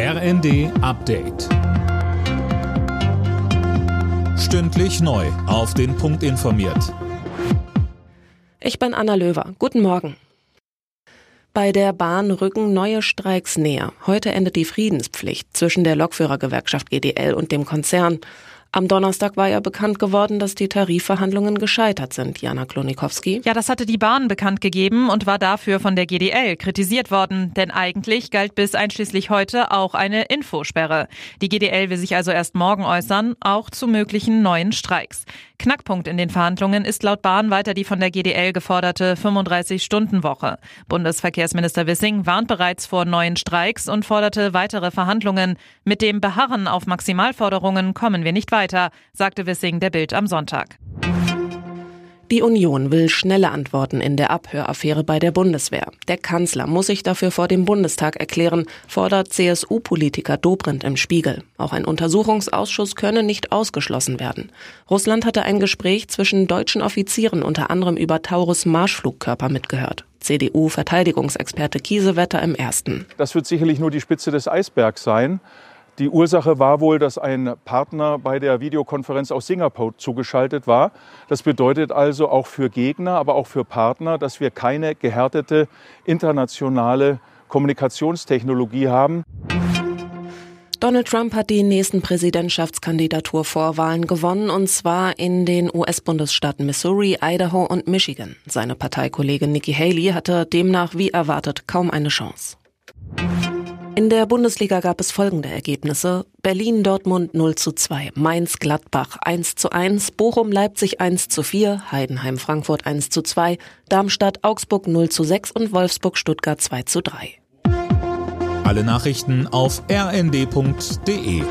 RND Update. Stündlich neu. Auf den Punkt informiert. Ich bin Anna Löwer. Guten Morgen. Bei der Bahn rücken neue Streiks näher. Heute endet die Friedenspflicht zwischen der Lokführergewerkschaft GDL und dem Konzern. Am Donnerstag war ja bekannt geworden, dass die Tarifverhandlungen gescheitert sind, Jana Klonikowski. Ja, das hatte die Bahn bekannt gegeben und war dafür von der GDL kritisiert worden, denn eigentlich galt bis einschließlich heute auch eine Infosperre. Die GDL will sich also erst morgen äußern, auch zu möglichen neuen Streiks. Knackpunkt in den Verhandlungen ist laut Bahn weiter die von der GDL geforderte 35-Stunden-Woche. Bundesverkehrsminister Wissing warnt bereits vor neuen Streiks und forderte weitere Verhandlungen. Mit dem Beharren auf Maximalforderungen kommen wir nicht weiter sagte Wissing der Bild am Sonntag. Die Union will schnelle Antworten in der Abhöraffäre bei der Bundeswehr. Der Kanzler muss sich dafür vor dem Bundestag erklären, fordert CSU-Politiker Dobrindt im Spiegel. Auch ein Untersuchungsausschuss könne nicht ausgeschlossen werden. Russland hatte ein Gespräch zwischen deutschen Offizieren unter anderem über Taurus Marschflugkörper mitgehört. CDU-Verteidigungsexperte Kiesewetter im ersten. Das wird sicherlich nur die Spitze des Eisbergs sein. Die Ursache war wohl, dass ein Partner bei der Videokonferenz aus Singapur zugeschaltet war. Das bedeutet also auch für Gegner, aber auch für Partner, dass wir keine gehärtete internationale Kommunikationstechnologie haben. Donald Trump hat die nächsten Präsidentschaftskandidaturvorwahlen gewonnen, und zwar in den US-Bundesstaaten Missouri, Idaho und Michigan. Seine Parteikollegin Nikki Haley hatte demnach wie erwartet kaum eine Chance. In der Bundesliga gab es folgende Ergebnisse. Berlin-Dortmund 0 zu 2, Mainz-Gladbach 1 zu 1, Bochum-Leipzig 1 zu 4, Heidenheim-Frankfurt 1 zu 2, Darmstadt-Augsburg 0 zu 6 und Wolfsburg-Stuttgart 2 zu 3. Alle Nachrichten auf rnd.de